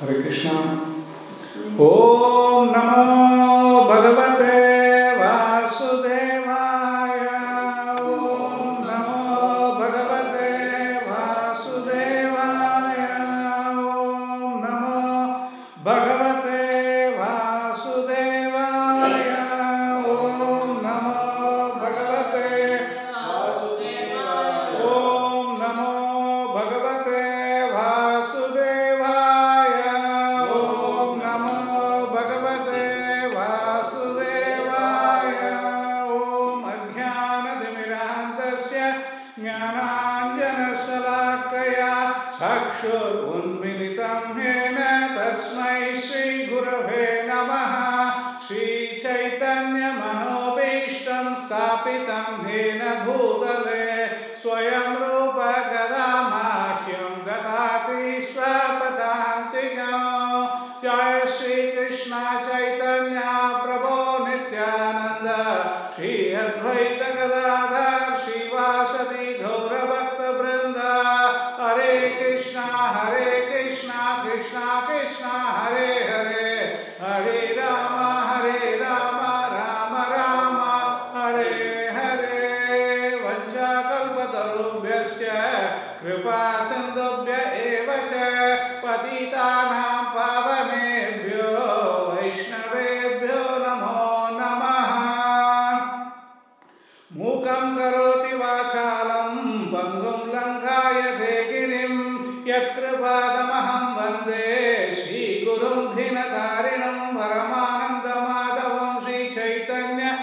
Hare Krishna Om NaMo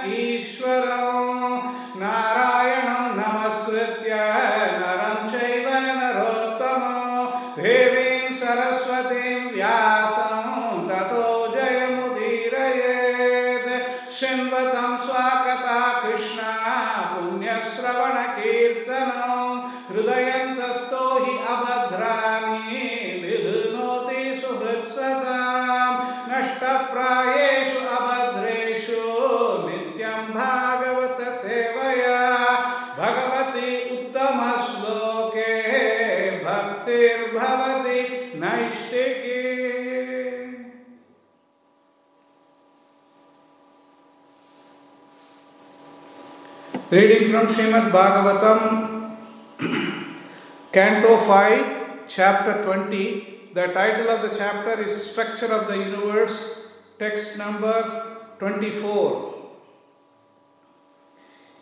Sri Chaitanya Reading from Srimad Bhagavatam, Canto 5, Chapter 20. The title of the chapter is Structure of the Universe, text number 24.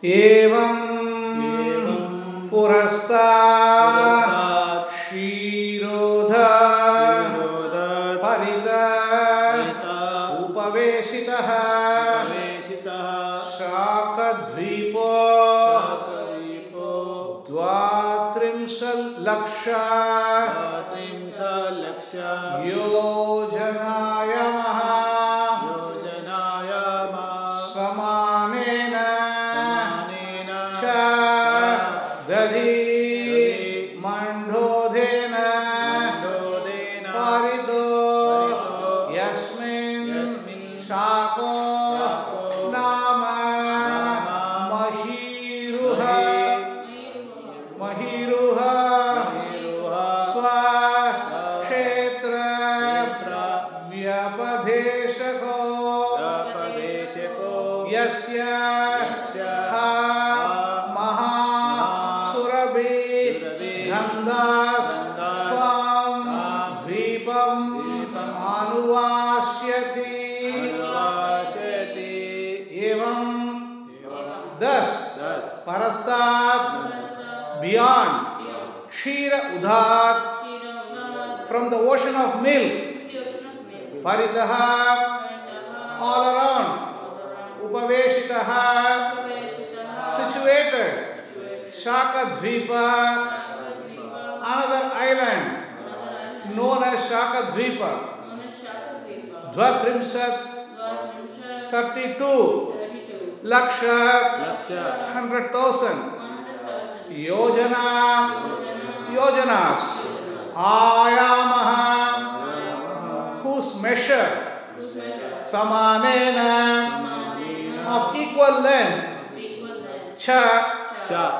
एवं पुरस्ता द्वात्रिंशल्लक्ष of milk Paritaha all around Upaveshitaha situated Shaka Dvipa another island known as Shaka Dvipa Dvatrimsat 32 Laksha 100,000 योजना योजनास आयामः whose measure समानेन of equal length cha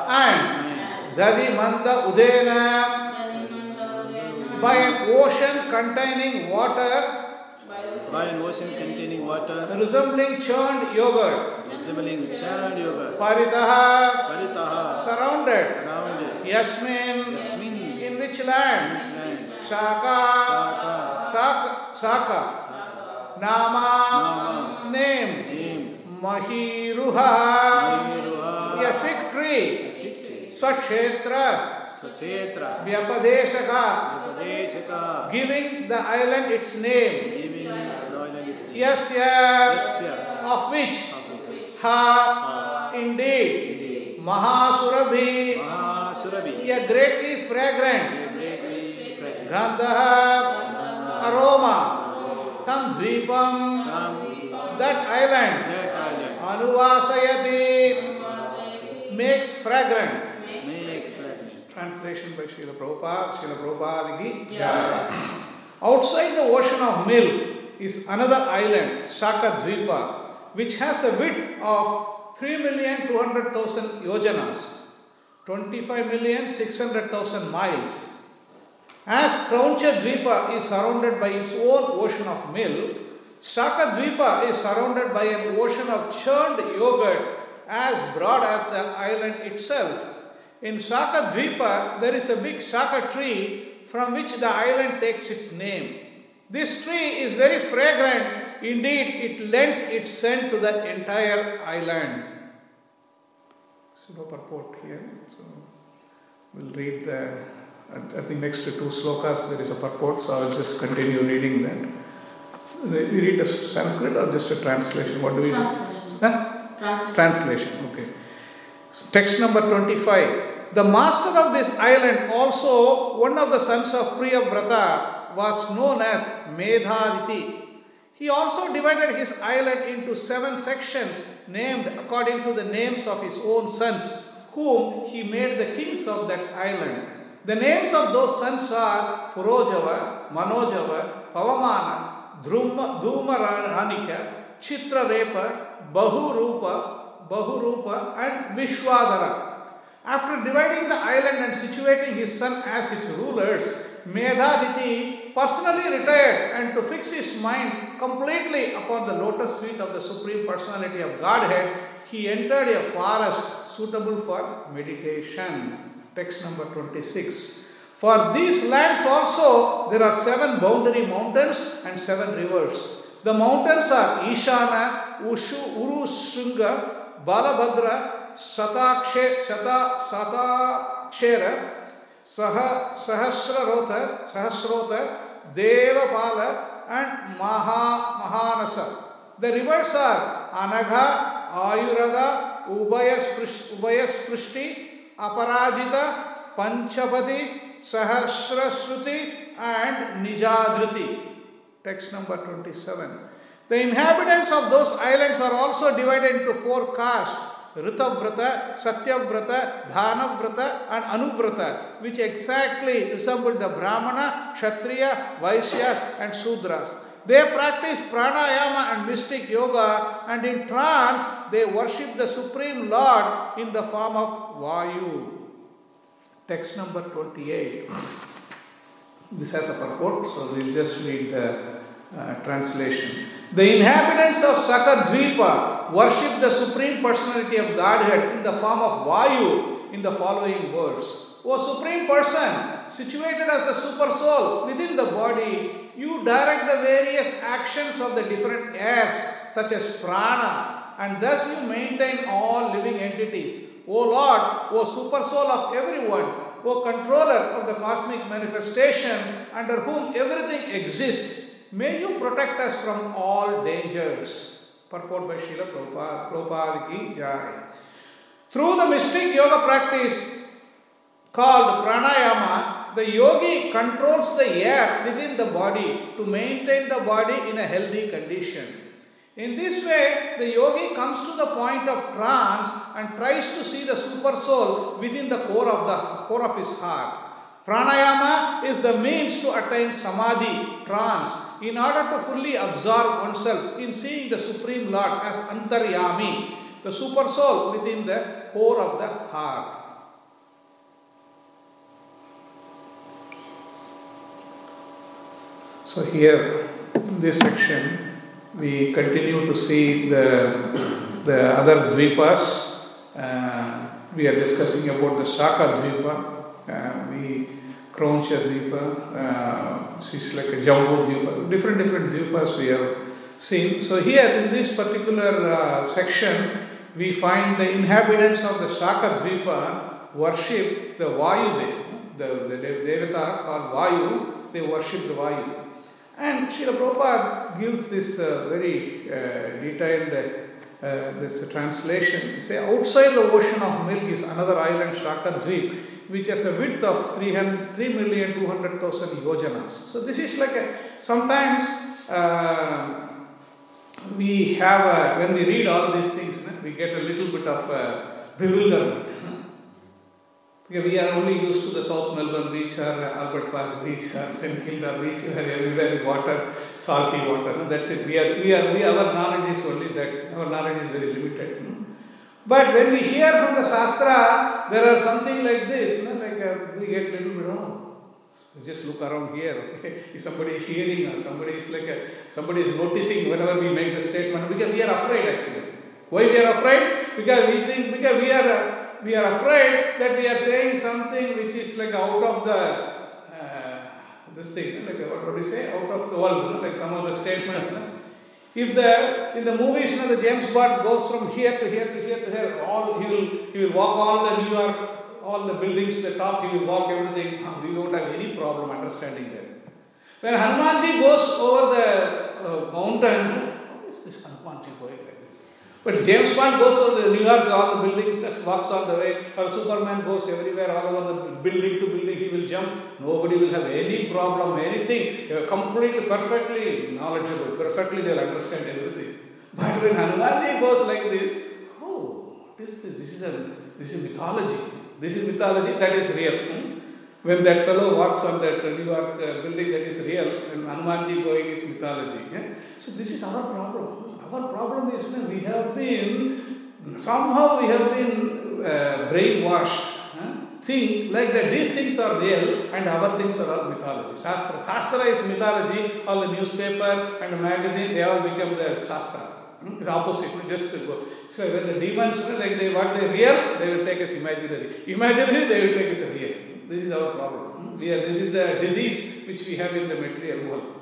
and dadi manda udena by an ocean containing water by an ocean containing water, resembling churned yogurt. resembling churned yogurt, Paritaha paritaha, surrounded. surrounded, Yasmin Yasmin, in which land? Shaka Saka. Saka. Nama. Name. Mahiruha. A fig tree. Swakshetra. Vyapadeshaka giving the island its name. Giving Lord and its name. Yasya Yasya, of which? Ha. Indeed. Indeed. Mahasurabhi Mahasurabi, a greatly fragrant. Greatly fragrant. Gandha aroma. Tam Dvipam that island. That island, Anuvasayati. Makes fragrant. makes fragrant. Translation by Srila Prabhupada, Srila Prabhupada. Outside the ocean of milk is another island, Shaka Dvipa, which has a width of 3,200,000 yojanas, 25,600,000 miles. As Krauncha Dvipa is surrounded by its own ocean of milk, Shaka Dvipa is surrounded by an ocean of churned yogurt as broad as the island itself. In Shaka Dvipa, there is a big Shaka tree from which the island takes its name. This tree is very fragrant, indeed, it lends its scent to the entire island. Pseudo here. We'll read the, I think next to two slokas there is a purport, so I'll just continue reading that. We read a Sanskrit or just a translation? What do we do? Translation. Huh? Translation. Translation, okay. Text number 25. The master of this island, also one of the sons of Priyavrata, was known as Medhariti. He also divided his island into seven sections named according to the names of his own sons, whom he made the kings of that island. The names of those sons are Purojava, Manojava, Pavamana, Dhumaranika, Chitrarepa, Bahurupa, Bahurupa, and Vishwadara. After dividing the island and situating his son as its rulers, Medhaditi personally retired and to fix his mind completely upon the lotus feet of the Supreme Personality of Godhead, he entered a forest suitable for meditation. Text number 26. For these lands also there are seven boundary mountains and seven rivers. The mountains are Ishana, Ushu, Urushrunga, Balabhadra, Satakshe, Sata, Satakshera, Saha, Sahasrarotha, Sahasrotha, Devapala, and Maha, Mahanasa. The rivers are Anagha, Ayurada, Ubayasprish- Ubayasprishti, Aparajita, Panchapati, Sahasrasruti, and Nijadruti. Text number 27. The inhabitants of those islands are also divided into four castes Ritavrata, Satyavrata, Dhanavrata, and Anuvrata, which exactly resemble the Brahmana, Kshatriya, Vaishyas, and Sudras. They practice pranayama and mystic yoga, and in trance they worship the Supreme Lord in the form of Vayu. Text number 28. This has a purport, so we'll just read the uh, translation. The inhabitants of Sakadvipa worship the Supreme Personality of Godhead in the form of Vayu in the following words. O Supreme Person, situated as the Super Soul within the body, you direct the various actions of the different airs, such as prana, and thus you maintain all living entities. O Lord, O Super Soul of everyone, O controller of the cosmic manifestation under whom everything exists, may you protect us from all dangers. Purport by Srila Prabhupada, ki Jai. Through the mystic yoga practice called pranayama, the yogi controls the air within the body to maintain the body in a healthy condition. In this way, the yogi comes to the point of trance and tries to see the super soul within the core of the core of his heart. Pranayama is the means to attain samadhi, trance, in order to fully absorb oneself in seeing the Supreme Lord as Antaryami, the super soul within the core of the heart. So, here in this section, we continue to see the, the other dvipas. Uh, we are discussing about the Shaka Dvipa, uh, we Krauncha Dvipa, uh, like a Jambu Dvipa, different different dvipas we have seen. So, here in this particular uh, section, we find the inhabitants of the Shaka Dvipa worship the Vayu Dev, the, the dev- Devata called Vayu, they worship the Vayu. And Srila Prabhupada gives this uh, very uh, detailed uh, this translation. Say outside the ocean of milk is another island, Shaka Dvip, which has a width of 300 3,200,000 yojanas. So this is like a, sometimes uh, we have a, when we read all these things, we get a little bit of uh, bewilderment. Because we are only used to the South Melbourne beach or Albert Park beach or St. Kilda beach where everywhere water, salty water. no, That's it. We are, we are, we, our knowledge is only that. Our knowledge is very limited. no. But when we hear from the Shastra, there are something like this, no, like uh, we get little bit, oh, just look around here, okay? Is somebody hearing us? Somebody is like a, somebody is noticing whenever we make the statement because we are afraid actually. Why we are afraid? Because we think because we are uh, we are afraid that we are saying something which is like out of the uh, this thing, like what would you say, out of the world, like some of the statements. no? If the in the movies, you know, the James Bond goes from here to here to here to here, all he will he will walk all the New York, all the buildings, the top, he will walk everything. We don't have any problem understanding that. When Hanumanji goes over the uh, mountain, how is this Hanumanji going? But James Bond goes the New York, all the buildings, that walks all the way, or Superman goes everywhere, all over the building to building, he will jump. Nobody will have any problem, anything. They are completely, perfectly knowledgeable, perfectly they'll understand everything. But when Hanumanji goes like this, oh, what is this? This is a this is mythology. This is mythology that is real. Hmm? When that fellow walks on that New York uh, building, that is real, and Hanumanji going is mythology. yeah? So this is our problem. Our problem is we have been somehow we have been uh, brainwashed. huh? Think like that these things are real and our things are all mythology. Shastra. Shastra is mythology. All the newspaper and magazine, they all become the Shastra. Hmm? It's opposite. Just go. So when the demons, like they what they real, they will take as imaginary. Imaginary, they will take a real. This is our problem. Hmm? We are, this is the disease which we have in the material world.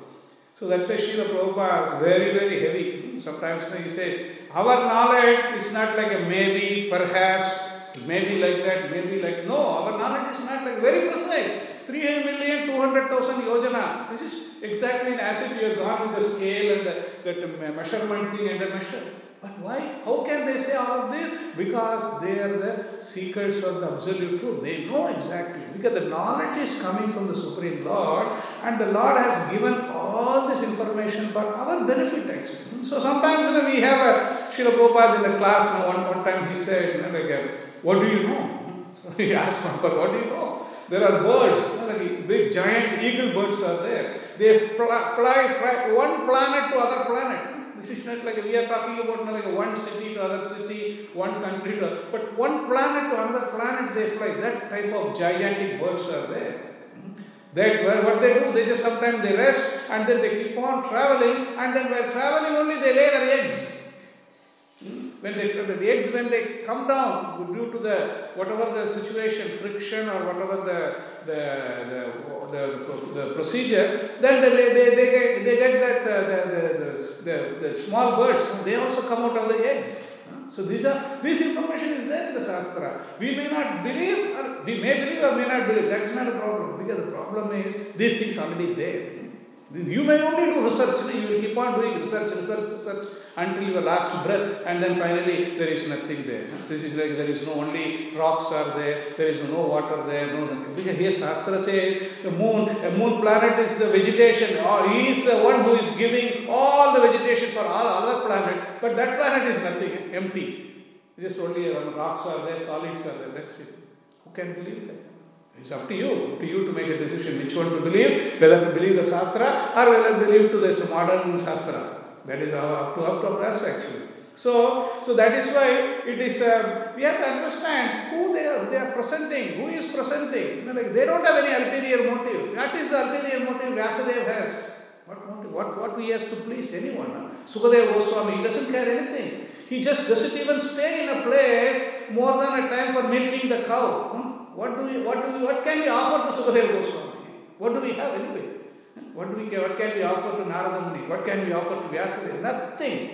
So that's why Srila Prabhupada very, very heavy. Sometimes you, say, our knowledge is not like a maybe, perhaps, maybe like that, maybe like no, our knowledge is not like very precise. 3 million, 200,000 yojana. This is exactly as if you have gone with the scale and the, that measurement thing and the measure. But why? How can they say all of this? Because they are the seekers of the absolute truth. They know exactly. Because the knowledge is coming from the Supreme Lord, and the Lord has given all this information for our benefit actually. So sometimes you know, we have a Srila Prabhupada in the class, know, one, one time he said, you know, like, uh, what do you know? So he asked Prabhupada, what do you know? There are birds, you know, like big giant eagle birds are there. They fly, from one planet to other planet. This is not like we are talking about know, like one city to other city, one country to but one planet to another planet they fly. That type of gigantic birds are there. That what they do, they just sometimes they rest and then they keep on traveling, and then while traveling only they lay their eggs. When they the eggs when they come down due to the whatever the situation, friction or whatever the the the, the, the procedure, then they, they, they, get they get that uh, the, the, the, the small birds they also come out of the eggs. So these are this information is there in the Shastra. We may not believe, or we may believe or may not believe. That's not a problem because the problem is these things are already there. You may only do research. You will keep on doing research, research, research until your last breath, and then finally there is nothing there. This is like there is no only rocks are there. There is no water there. No nothing. Here Shastra says the moon, a moon planet is the vegetation. Or he is the one who is giving all the vegetation for all other planets. But that planet is nothing, empty. Just only rocks are there, solids are there. That's it. Who can believe that? It's up to you, to you to make a decision which one to believe, whether to believe the Shastra or whether to believe to this modern Shastra. That is our, up to up to us actually. So, so that is why it is. Uh, we have to understand who they are. They are presenting. Who is presenting? You know, like they don't have any ulterior motive. That is the ulterior motive Vyasadeva has. What, motive? what, what he has to please anyone? Huh? Sukadeva Goswami, he doesn't care anything. He just doesn't even stay in a place more than a time for milking the cow. Hmm? What do we, what do we, what can we offer to Sukadeva Goswami? What do we have anyway? What do we what can we offer to Narada Muni? What can we offer to Vyasadeva? Nothing.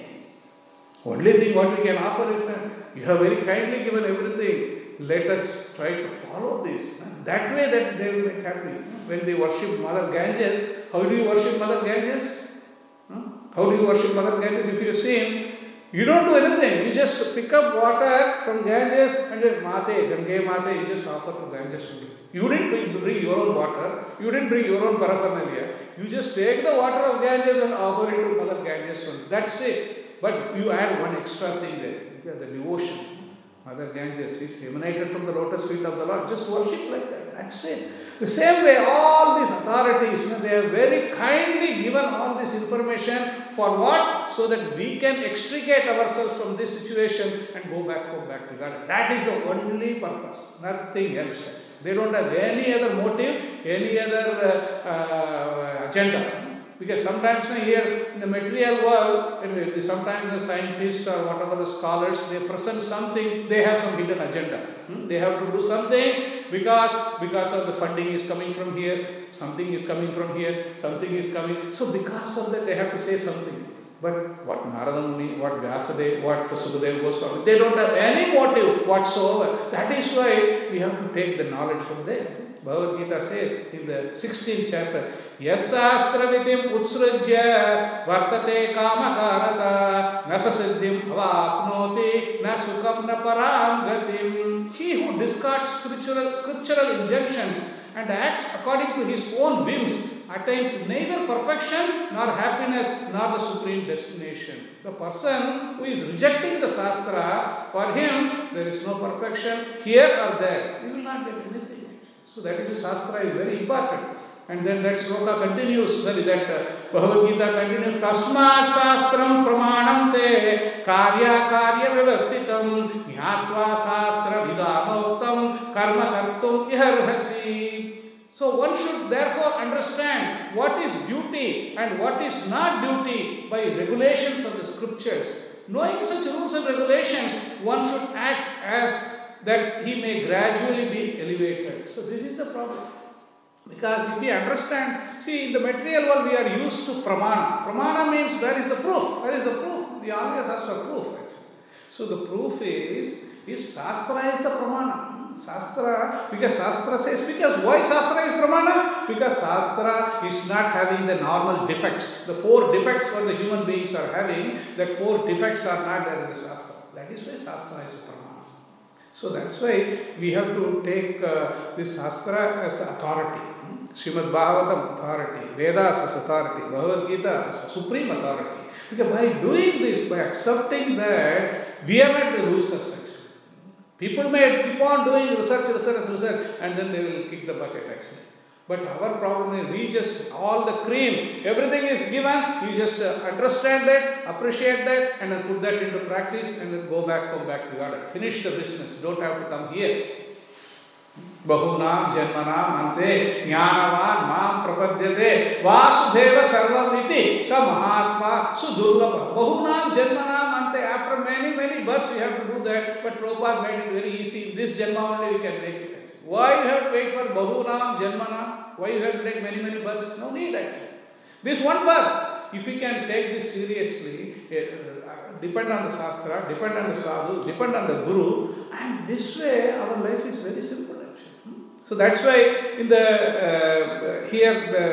Only thing what we can offer is that you have very kindly given everything. Let us try to follow this. That way that they will be happy. When they worship Mother Ganges, how do you worship Mother Ganges? Hmm? How do you worship Mother Ganges? If you see, you don't do anything. You just pick up water from Ganges and just Mate, Gange Mate, you just offer to Ganges. You didn't bring, your own water, you didn't bring your own paraphernalia. You just take the water of Ganges and offer it to Mother Ganges. That's it. But you add one extra thing there, the devotion. Mother Ganges is emanated from the lotus feet of the Lord. Just worship like that. That's it. The same way, all these authorities, you know, they have very kindly given all this information for what? So that we can extricate ourselves from this situation and go back home, back to God. That is the only purpose, nothing else. They don't have any other motive, any other uh, uh, agenda. Because sometimes you here in the material world, anyway, sometimes the scientists or whatever the scholars, they present something, they have some hidden agenda. Hmm? They have to do something because because of the funding is coming from here, something is coming from here, something is coming. So because of that, they have to say something. But what Narada Muni, what Vyasadeva, what the Sukadeva Goswami, they don't have any motive whatsoever. That is why we have to take the knowledge from there. Bhagavad Gita says in the 16th chapter, Yasastravitim utsrujya vartate kamakarata nasasiddhim avapnoti na sukham na param gatim. He who discards scriptural, scriptural injunctions and acts according to his own whims attains neither perfection nor happiness nor the supreme destination. The person who is rejecting the Shastra, for him there is no perfection here or there. He will not get anything. So that is the Shastra is very important. And then that sloka continues, sorry, that uh, Bhagavad Gita continues, Tasmat Shastram Pramanam Te Karya Karya Vyavasthitam Jnatva Shastra Vidamoktam Karma Kartum Iharhasi. So one should therefore understand what is duty and what is not duty by regulations of the scriptures. Knowing such rules and regulations, one should act as that he may gradually be elevated. So this is the problem. Because if we understand, see in the material world we are used to pramana. Pramana means where is the proof? Where is the proof? We always ask for proof. So the proof is, is Shastra is the pramana. Shastra, because Shastra says, because why Shastra is Pramana? Because Shastra is not having the normal defects. The four defects what the human beings are having, that four defects are not there in the Shastra. That is why Shastra is Pramana. So that's why we have to take uh, this Shastra as authority. Srimad Bhagavatam authority, Vedas as authority, Bhagavad Gita as supreme authority. Because by doing this, by accepting that, we are not the losers actually. People may keep on doing research, research, research, and then they will kick the bucket actually. But our problem is we just, all the cream, everything is given, you just uh, understand that, appreciate that, and then put that into practice, and then go back, come back to God. Finish the business. Don't have to come here. बहुनाम जन्मनाम अन्ते ज्ञानवान माम प्रपद्यते वासुदेव सर्वमिति स महात्मा सुदुर्लभ बहुनाम जन्मनाम अन्ते after many many births you have to do that but Prabhupada made it very easy this janma only you can make it why you have to wait for bahunam janmanam why you have to take many many births no need actually this one birth if we can take this seriously uh, depend on the shastra depend on the sadhu depend on the guru and this way our life is very simple actually. so that's why in the uh, here the,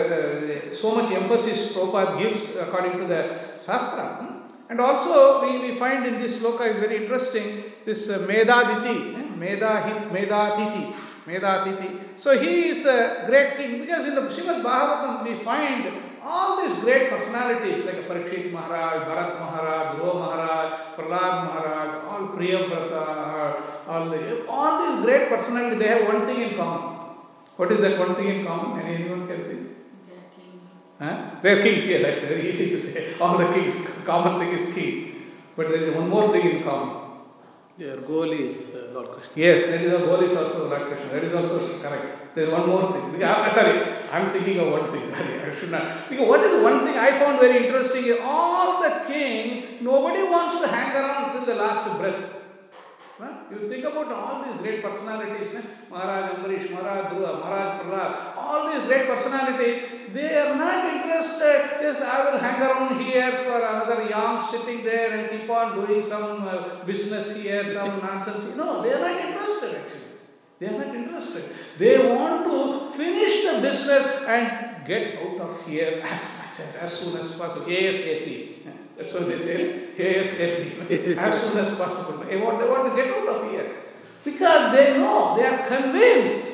the, so much emphasis Prabhupada gives according to the Shastra. And also we, we find in this sloka is very interesting this uh, Medaditi, eh? Medahit, Medatiti, Medatiti. So he is a great king because in the Srimad Bhagavatam we find all these great personalities like Parikshit Maharaj, Bharat Maharaj, Dhruva Maharaj, Prahlad Maharaj, all Priyavrata, all, the, all these great personalities, they have one thing in common. What is that one thing in common? Anyone can think? They are kings. Huh? They are kings, yeah, that's very easy to say. All the kings, common thing is king. But there is one more thing in common. Their goal is uh, Lord Krishna. Yes, there is a goal is also Lord Krishna. That is also correct. There is one more thing. Because, sorry, I'm thinking of one thing, sorry, I should not. Because what is the one thing I found very interesting is all the king, nobody wants to hang around till the last breath. Huh? You think about all these great personalities? Maharaj Ambarish, Maharaj Dhruva, Maharaj Prahlad, all these great personalities, they are not interested, just I will hang around here for another young sitting there and keep on doing some uh, business here, some nonsense. No, they are not interested actually. They are not interested. They want to finish the business and get out of here as much as, as soon as possible. ASAP. That's what they say. ASAP. as soon as possible. They want, they want to get out of here. Because they know, they are convinced.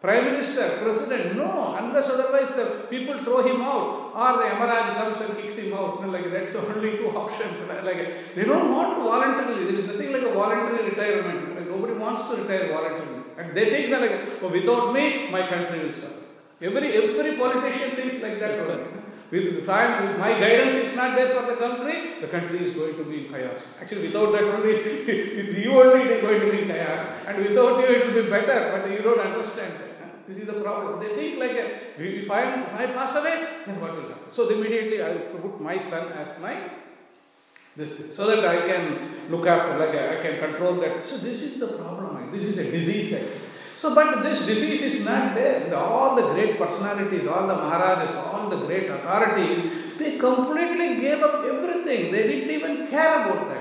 Prime Minister, President, no, unless otherwise the people throw him out or the Yamaraj comes and kicks him out. Like that's the only two options. Like they don't want to voluntarily. There is nothing like a voluntary retirement. Like nobody wants to retire voluntarily. And they think that like, oh, without me, my country will suffer. Every every politician thinks like that. Only. With, if, I, my guidance is not there for the country, the country is going to be in chaos. Actually, without that only, with you only it is going to be in chaos. And without you it will be better, but you don't understand. This is the problem. They think like, a, if, I am, if I pass away, then what will happen? So immediately I put my son as my this thing, so that I can look after, like I can control that. So this is the problem. This is a disease. So, but this disease is not there. All the great personalities, all the Maharajas, all the great authorities, they completely gave up everything. They didn't even care about that.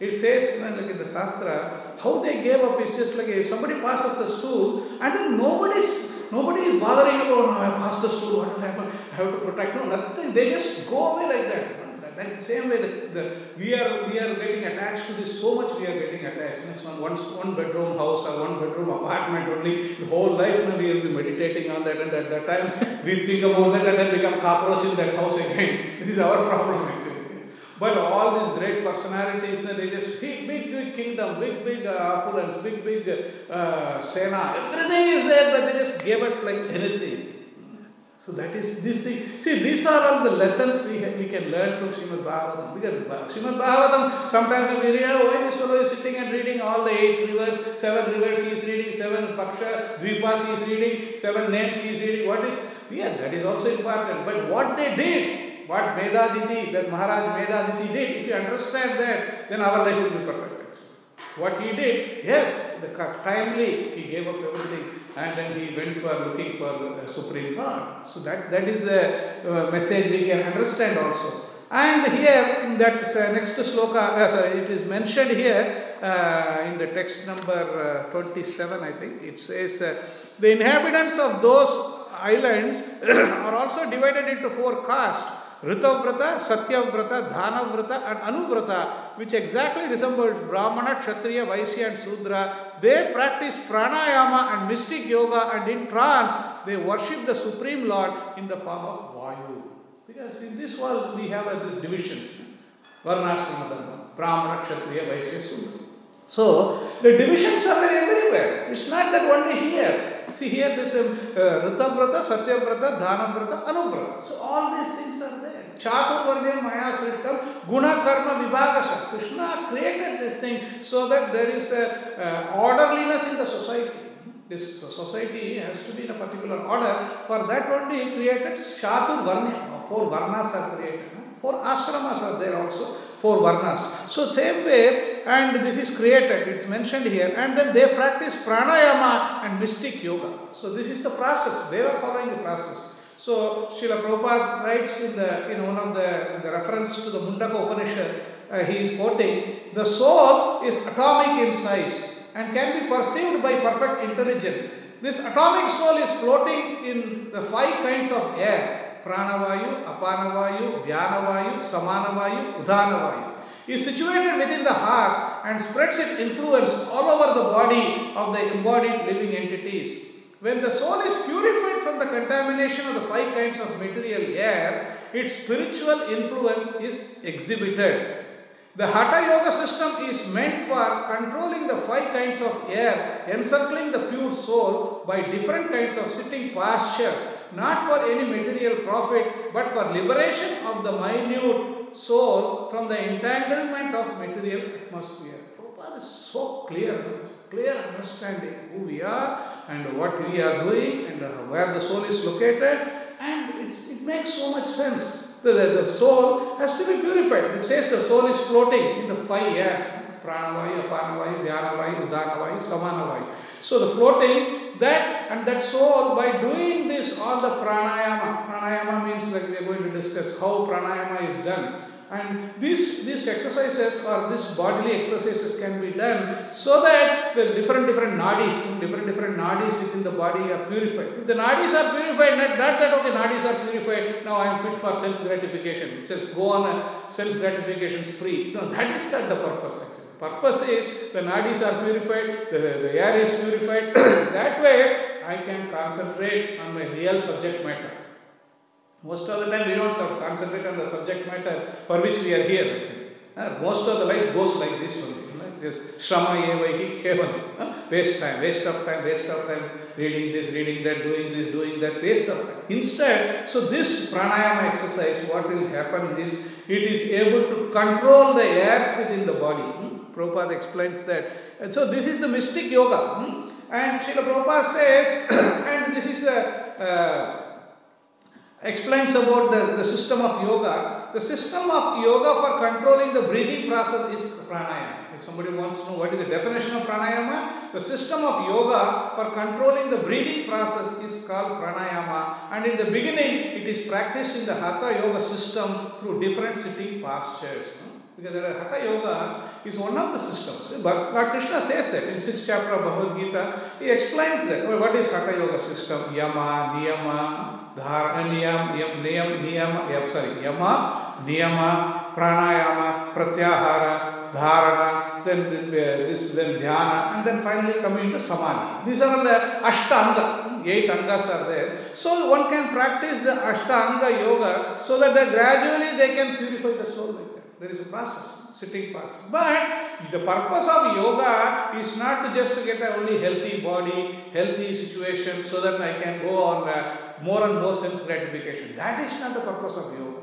It says like in the Shastra, how they gave up is just like if somebody passes the stool and then nobody's nobody is bothering about oh, I passed the stool, what will happen? I have to protect. No, nothing. They just go away like that. Like same way, the, we are we are getting attached to this so much. We are getting attached. It's one one one bedroom house or one bedroom apartment only. The whole life we will be meditating on that, and at that time we think about that, and then become cockroach in that house again. This is our problem But all these great personalities, they just big, big, big kingdom, big, big uh, opulence, big, big uh, sena, everything is there, but they just gave up like anything. So that is this thing. See, these are all the lessons we, we can learn from Srimad Bhagavatam. Because Srimad Bhagavatam, sometimes we read, oh, why this fellow is sitting and reading all the eight rivers, seven rivers he is reading, seven paksha, dvipas he is reading, seven names he is reading. What is, yeah, that is also important. But what they did, what Medaditi, that Maharaj Medaditi did, if you understand that, then our life will be perfect. What he did, yes, the timely he gave up everything and then he went for looking for the Supreme God. So that, that is the uh, message we can understand also. And here, that uh, next sloka, uh, sorry, it is mentioned here uh, in the text number uh, 27, I think. It says, The inhabitants of those islands are also divided into four castes Satyavrata, Dhanavrata, and Anuvrata, which exactly resembles Brahmana, Kshatriya, Vaishya, and Sudra. They practice pranayama and mystic yoga, and in trance, they worship the Supreme Lord in the form of Vayu. Because in this world, we have uh, these divisions Varnashrama Dharma, Brahmana, Kshatriya, Vaishya, Sudra. So, the divisions are everywhere. It's not that only here. See, here there's a uh, Ritavrata, Satyavrata, Dhanavrata, Anuvrata. So, all these things are there. Chaturvarnya Maya Srittam, Guna Karma Vibhagasa. Krishna created this thing so that there is a uh, orderliness in the society. This society has to be in a particular order. For that only he created Chaturvarnya. Four Varnas are created. Four ashramas are there also four varnas. So same way, and this is created, it's mentioned here, and then they practice pranayama and mystic yoga. So this is the process, they are following the process. So Srila Prabhupada writes in the in one of the, the reference to the Mundaka Upanishad, uh, he is quoting, the soul is atomic in size and can be perceived by perfect intelligence. This atomic soul is floating in the five kinds of air pranavayu, apanavayu, dhyanavayu, samanavayu, udhanavayu, is situated within the heart and spreads its influence all over the body of the embodied living entities. When the soul is purified from the contamination of the five kinds of material air, its spiritual influence is exhibited. The Hatha Yoga system is meant for controlling the five kinds of air encircling the pure soul by different kinds of sitting posture, not for any material profit, but for liberation of the minute soul from the entanglement of material atmosphere. Prabhupada is so clear, clear understanding who we are and what we are doing and where the soul is located, and it makes so much sense. The, the, soul has to be purified. It says the soul is floating in the five airs pranavayu, apanavayu, dhyanavayu, udanavayu, samanavayu. So the floating, that and that soul, by doing this, all the pranayama, pranayama means like we are going to discuss how pranayama is done. And these, these exercises or these bodily exercises can be done so that the different different nadis, different different nadis within the body are purified. If the nadis are purified, not, that okay, nadis are purified, now I am fit for self gratification. Just go on a sense gratification spree. No, that is not the purpose actually. Purpose is the nadis are purified, the, the air is purified. that way I can concentrate on my real subject matter. Most of the time we don't concentrate on the subject matter for which we are here. Most of the life goes like this only. Shrama evahi keval. Uh, Waste time, waste of time, waste of time, reading this, reading that, doing this, doing that, waste of time. Instead, so this pranayama exercise, what will happen is it is able to control the airs within the body. Hmm? Prabhupada explains that. And so this is the mystic yoga. And Srila Prabhupada says, and this is the uh, explains about the, the system of yoga. The system of yoga for controlling the breathing process is pranayama. If somebody wants to know what is the definition of pranayama, the system of yoga for controlling the breathing process is called pranayama. And in the beginning, it is practiced in the hatha yoga system through different sitting postures. Hmm? Because there are hatha yoga is one of the systems. But Lord Krishna says that in sixth chapter of Bhagavad Gita, he explains that. Well, what is hatha yoga system? Yama, niyama, धारण नियम यम नियम नियम, यम sorry Yama, niyama, pranayama, pratyahara, dharana then this then dhyana and then finally coming to samadhi this are the ashta anga eight anga are there so one can practise the ashta anga yoga so that gradually they can purify the soul like There is a process, sitting posture. But the purpose of yoga is not to just to get a only healthy body, healthy situation, so that I can go on uh, more and more sense gratification. That is not the purpose of yoga.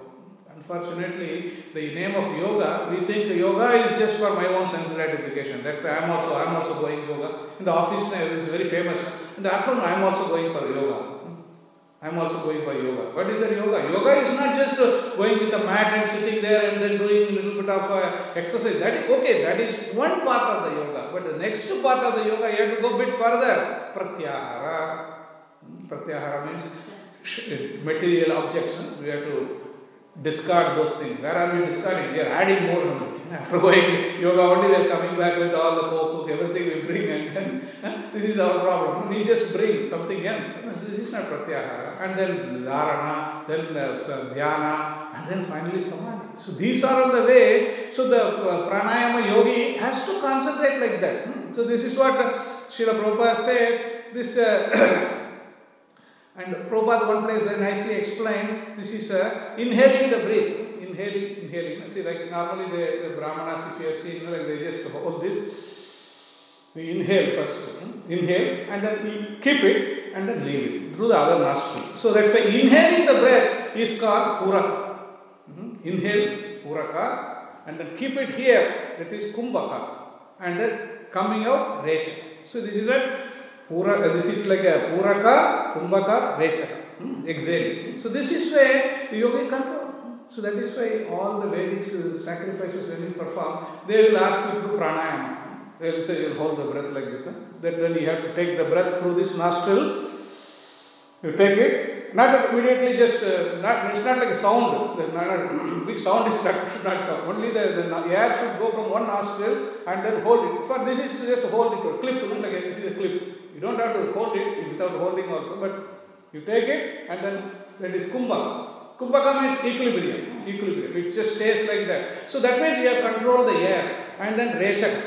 Unfortunately, the name of yoga, we think yoga is just for my own sense gratification. That's why I'm also I'm also going yoga. In the office now, it's very famous. In the afternoon, I'm also going for yoga. I'm also going for yoga. What is that yoga? Yoga is not just uh, going with a mat and sitting there and then doing a little bit of uh, exercise. That is okay. That is one part of the yoga. But the next part of the yoga, you have to go a bit further. Pratyahara. Pratyahara means material objects. We have to discard those things. Where are we discarding? We are adding more. After going yoga only, we are coming back with all the coke, everything we bring, and then this is our problem. We just bring something else. This is not pratyahara. And then dharana, then uh, dhyana, and then finally samadhi. So these are all the way. So the uh, pranayama yogi has to concentrate like that. hmm. So this is what uh, Srila Prabhupada says. This. Uh, And Prabhupada one place very nicely explained this is uh, inhaling the breath. Inhaling, inhaling. See, like normally the, the Brahmanas, if you have seen, like they just hold this. We inhale first. hmm? Inhale and then we keep it and then leave it through the other nostril. So that's why inhaling the breath is called puraka. Mhm. Inhale puraka and then keep it here, that is kumbhaka. And then coming out recha. So this is a puraka, this is like a puraka, kumbhaka, recha. Hmm? Exhale. So this is where the yogi control. So that is why all the Vedic uh, sacrifices when you perform, they will ask you to pranayama. They will say you'll hold the breath like this. Huh? That then you have to take the breath through this nostril. You take it, not immediately just, uh, not, it's not like a sound, the not, big sound is not, should not come. Only the, the air should go from one nostril and then hold it. For this is just hold it, to clip, like this is a clip. You don't have to hold it without holding also, but you take it and then that is kumbhaka. Kumbhaka means equilibrium, equilibrium. It just stays like that. So that means you have control the air and then rechaka.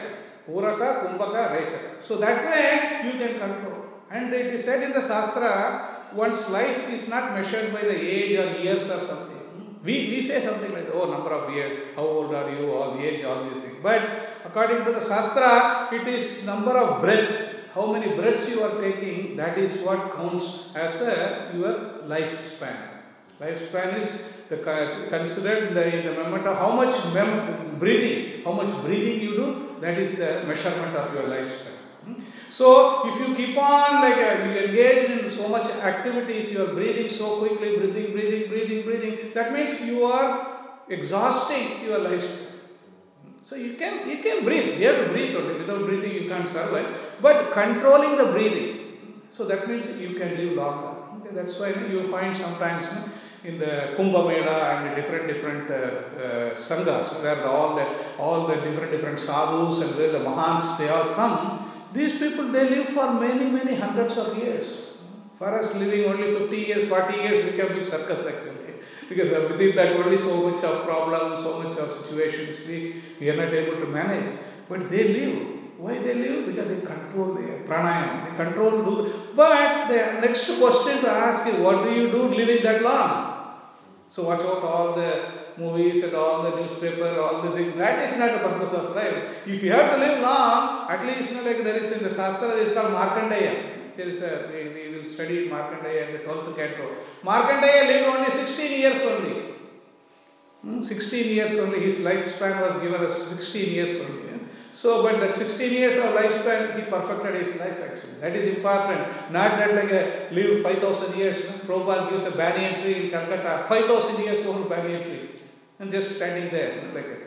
Puraka, kumbhaka, rechaka. So that way you can control. And it is said in the Shastra, one's life is not measured by the age or years or something. We, we say something like, oh, number of years, how old are you, all age, all these things. But according to the Shastra, it is number of breaths. How many breaths you are taking, that is what counts as a, your lifespan. Lifespan is the, considered the, in the moment of how much mem- breathing, how much breathing you do, that is the measurement of your lifespan. Hmm? So, if you keep on like uh, you engage in so much activities, you are breathing so quickly, breathing, breathing, breathing, breathing. That means you are exhausting your lifespan. So you can you can breathe. You have to breathe only. Without breathing, you can't survive. But controlling the breathing, so that means you can live longer. Okay, that's why you find sometimes you know, in the Kumbh Mela and different different uh, uh, sanghas where the, all the all the different different sadhus and where the mahans they all come. These people they live for many many hundreds of years. For us, living only 50 years, 40 years become big circus actually. Because within that only so much of problems, so much of situations we, we are not able to manage. But they live. Why they live? Because they control their pranayama. They control do. But the next question to ask is, what do you do living that long? So watch out all the movies and all the newspaper, all the things. That is not the purpose of life. If you have to live long, at least you know, like there is in the Shastra, is called Markandeya. There is a, we, we will study Markandeya in the 12th canto. Markandeya lived only 16 years only. Hmm, 16 years only, his lifespan was given as 16 years only. yeah. So, but that 16 years of lifespan, he perfected his life actually. That is important. Not that like a live 5000 years. Prabhupada gives a banyan tree in Calcutta, 5000 years old banyan tree, and just standing there. like a,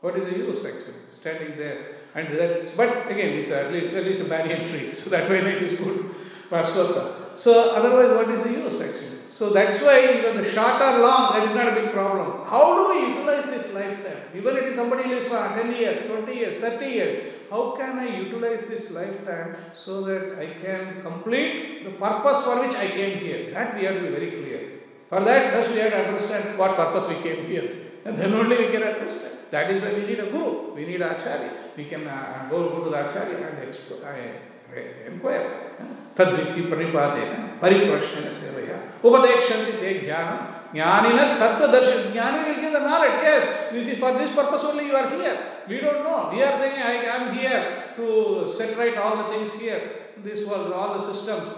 what is the use actually? Standing there. And that is, but again, it's at least, at least a banyan tree, so that way it is good. Vaswata. So, otherwise, what is the use actually? So that's why even the short or long, that is not a big problem. How do we utilize this lifetime? Even if somebody lives for 10 years, 20 years, 30 years, how can I utilize this lifetime so that I can complete the purpose for which I came here? That we have to be very clear. For that, first we have to understand what purpose we came here. And then only we can understand. That is why we need a guru, we need Acharya. We can uh, go, go to the Acharya and explore, uh, inquire. Tadvitti pranipatena, pariprashnena sevaya. Upadekshanti, take jnana. Jnanina tattva darshan. Jnana will give the knowledge. Yes, you see, for this purpose only you are here. We don't know. We are thinking, I am here to separate all the things here. This world, all the systems.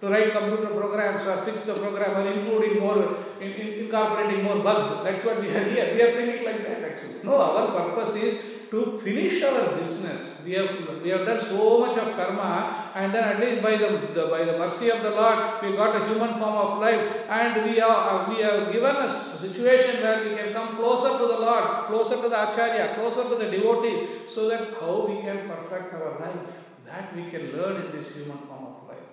To write computer programs or fix the program or including more, in, incorporating more bugs. That's what we are here. We are thinking like that actually. No, our purpose is to finish our business. We have we have done so much of karma, and then at least by the, the by the mercy of the Lord, we got a human form of life, and we are uh, we have given a situation where we can come closer to the Lord, closer to the acharya, closer to the devotees, so that how we can perfect our life, that we can learn in this human form of life.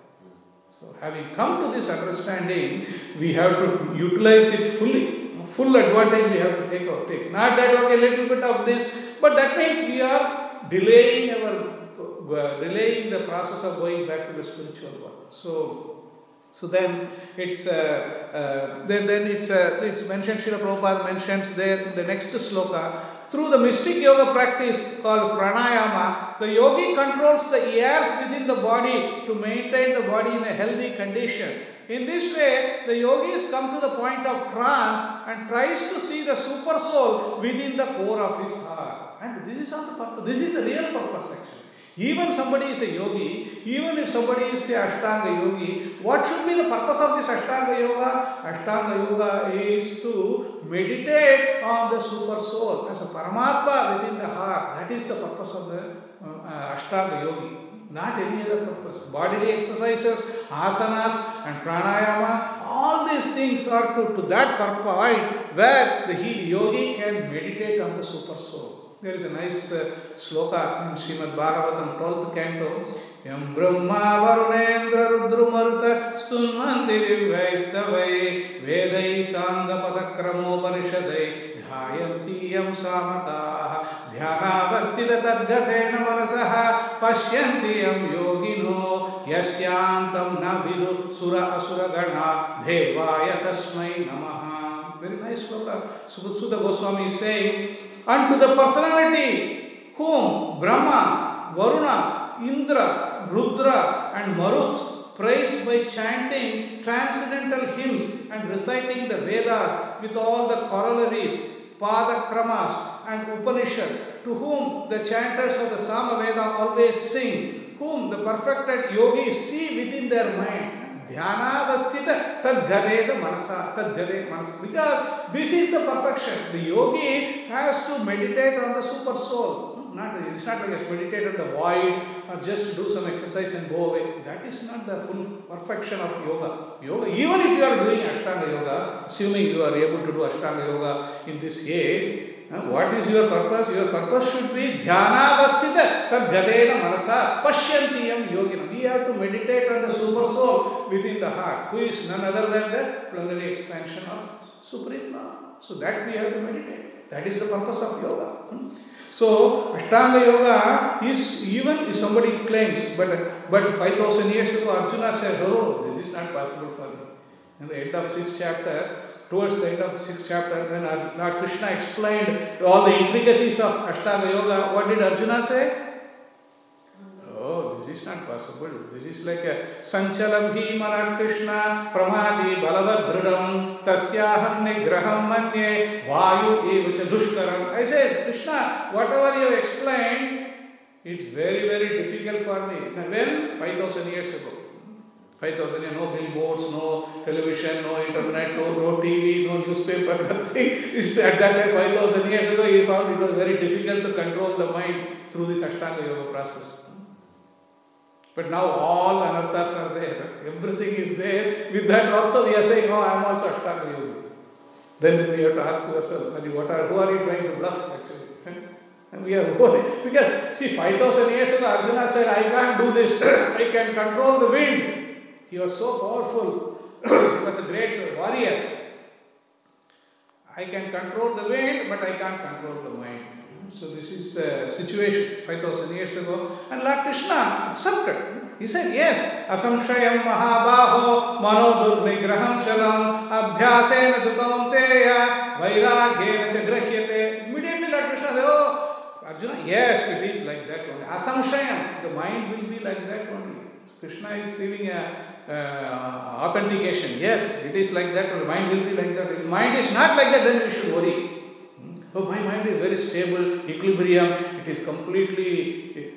So, having come to this understanding, we have to utilize it fully. Full advantage we have to take out. Take not that okay, little bit of this, but that means we are delaying our uh, delaying the process of going back to the spiritual world. So, so then it's uh, uh, then then it's uh, it's mentioned. Srila Prabhupada mentions there in the next sloka. Through the mystic yoga practice called pranayama, the yogi controls the airs within the body to maintain the body in a healthy condition. In this way, the yogis come to the point of trance and tries to see the super soul within the core of his heart. And this is on the purpose. This is the real purpose actually. Even somebody is a yogi, even if somebody is a Ashtanga yogi, what should be the purpose of this Ashtanga yoga? Ashtanga yoga is to meditate on the super soul as a Paramatma within the heart. That is the purpose of the uh, Ashtanga yogi not any other purpose. Bodily exercises, asanas, and pranayama, all these things are to, to that point where the he, yogi can meditate on the super soul. There is a nice uh, sloka in Srimad Bhagavatam, 12th canto. Yam Brahma Varunendra Rudrumaruta Stunmanti Vaisnavai Vedai Sangapadakramoparishadai ध्यायन्ति यं सामताः ध्यानावस्थिततद्गतेन मनसः पश्यन्ति यं योगिनो यस्यान्तं न विदुः सुर असुरगणा देवाय तस्मै नमः Very nice sloka. Sutta Goswami is saying, Unto the personality whom Brahma, Varuna, Indra, Rudra, and Maruts praised by chanting transcendental hymns and reciting the Vedas with all the corollaries, Padakramas and Upanishad, to whom the chanters of the Samaveda always sing, whom the perfected yogis see within their mind. Dhyanavastita tadgadeda manasa tadgade manasa. Because this is the perfection. The yogi has to meditate on the super soul. Not, it's not like just meditate on the void or just do some exercise and go away. That is not the full perfection of yoga. Yoga, even if you are doing Ashtanga Yoga, assuming you are able to do Ashtanga Yoga in this age, uh, what is your purpose? Your purpose should be dhyanavastita tadgadena manasa pashyantiyam yogina. We have to meditate on the super soul within the heart, who is none other than the plenary expansion of Supreme Lord. So that we have to meditate. That is the purpose of yoga. Hmm? So Ashtanga Yoga is even somebody claims, but but five thousand years ago Arjuna said, "Oh, this is not possible for me." In the end of sixth chapter, towards the end of sixth chapter, when Krishna explained all the intricacies of Ashtanga Yoga, what did Arjuna say? Oh, this is not possible. This is like a Sanchala Bhimana Krishna Pramadi Balavadridam Tasyaham Nigraham Manye Vayu Evacha Dushkaram. I say, Krishna, whatever you have explained, it's very, very difficult for me. Now, when? 5000 years ago. 5000 years, no billboards, no television, no internet, no, no TV, no newspaper, nothing. It's at that time, 5000 years ago, he found it was very difficult to control the mind through this Ashtanga Yoga process. But now all anarthas are there. Everything is there. With that also we are saying, oh, I am also Ashtanga Yogi. Then we have to ask ourselves, what are, who are you trying to bluff actually? and we are because see 5000 years ago Arjuna said, I can't do this. I can control the wind. He was so powerful. he was a great warrior. I can control the wind, but I can't control the mind. So this is the situation 5000 years ago. And Lord Krishna accepted. He said, yes, asamshayam mahabaho manodur nigraham shalam abhyasena dukaunteya vairagyena cha grahyate. Immediately Lord Krishna said, oh, Arjuna, yes, it is like that only. Asamshayam, the mind will be like that only. Krishna is giving a uh, authentication. Yes, it is like that. The mind will be like that. If mind is not like that, then we should worry. Oh, my mind is very stable, equilibrium. It is completely.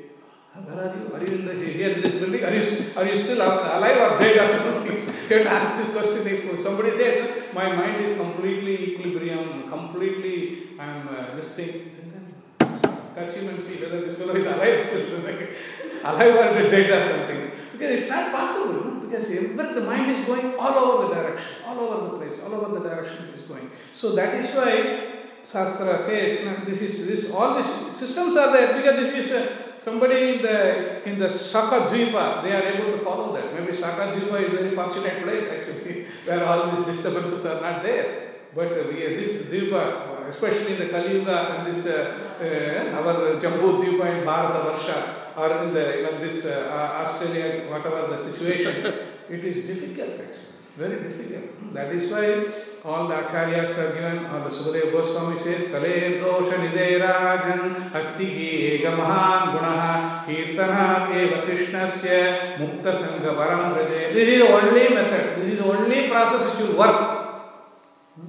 Where are you? Are you in the, here in this building? Are you, are you still alive or dead or something? you have to ask this question. If somebody says, My mind is completely equilibrium, completely, I am uh, this thing. Touch him and see whether this fellow is alive still. alive or dead or something. Because it's not possible. Because the mind is going all over the direction, all over the place, all over the direction it is going. So that is why Shastra says, this is this all these systems are there because this is uh, somebody in the in the Shaka Dvipa, they are able to follow that. Maybe Shaka Dvipa is a very fortunate place actually, where all these disturbances are not there. But uh, we this Dvipa, especially in the Kali Yuga and this uh, uh, our Jambu Dvipa in Bharata Varsha or in the even this uh, Australia, whatever the situation, it is difficult actually. Very difficult. That is why all the acharyas are given, or the Sukadeva Goswami says, Kale dosha niderajan asti ega mahan gunaha kirtana eva krishnasya mukta sangha varam braje. This is the only method. This is the only process which will work.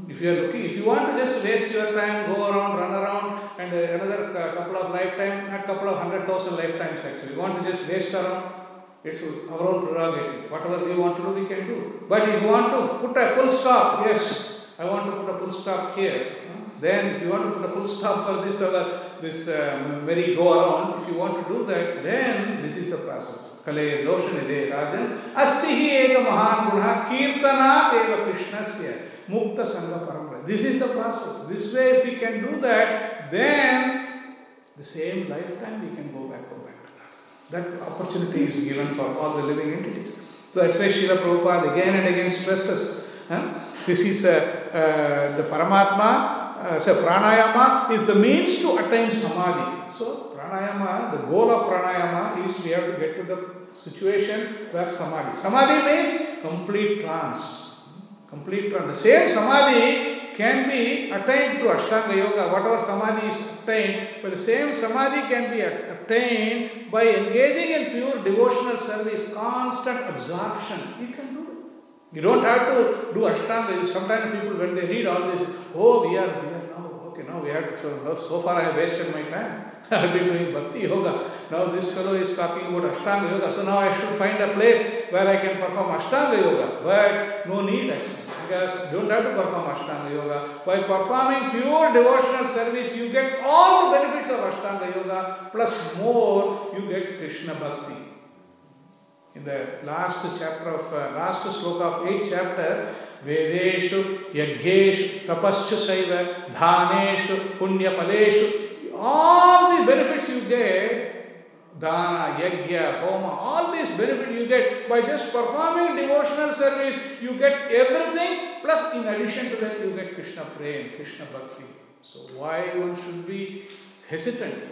If you are looking, if you want to just waste your time, go around, run around, and another couple of lifetime, not couple of hundred thousand lifetimes actually, you want to just waste around, it's our own prerogative. Whatever we want to do, we can do. But if you want to put a full stop, yes, I want to put a full stop here. Then, if you want to put a full stop for this other, this um, merry go around, if you want to do that, then this is the process. Kale dosha nide rajan asti hi eka mahan guna kirtana eva krishnasya mukta sangha parampara. This is the process. This way, if we can do that, then the same lifetime we can go back to back. That opportunity is given for all the living entities. So that's why Srila Prabhupada again and again stresses huh? this is uh, uh, the Paramatma, uh, so pranayama is the means to attain samadhi. So pranayama, the goal of pranayama is we have to get to the situation where samadhi. Samadhi means complete trance. Complete trance. The same samadhi can be attained through Ashtanga Yoga, whatever samadhi is attained, but the same samadhi can be at- obtained by engaging in pure devotional service, constant absorption. You can do it. You don't have to do Ashtanga. Sometimes people, when they read all this, oh, we are, we are now, okay, now we have to, so, so far I have wasted my time. This fellow is talking about Ashtanga Yoga. So now I should find a place where I can perform Ashtanga Yoga. But no need actually. Because you don't have to perform Ashtanga Yoga. By performing pure devotional service, you get all the benefits of Ashtanga Yoga, plus more, you get Krishna Bhakti. In the last chapter of uh, last sloka of 8th chapter, Vedeshu, Yagyeshu, Tapaschu Saiva, Dhaneshu, Punyapaleshu, all the benefits you get, Dana, Yagya, Homa, all these benefits you get by just performing devotional service, you get everything, plus in addition to that, you get Krishna Prem, Krishna Bhakti. So, why one should be hesitant?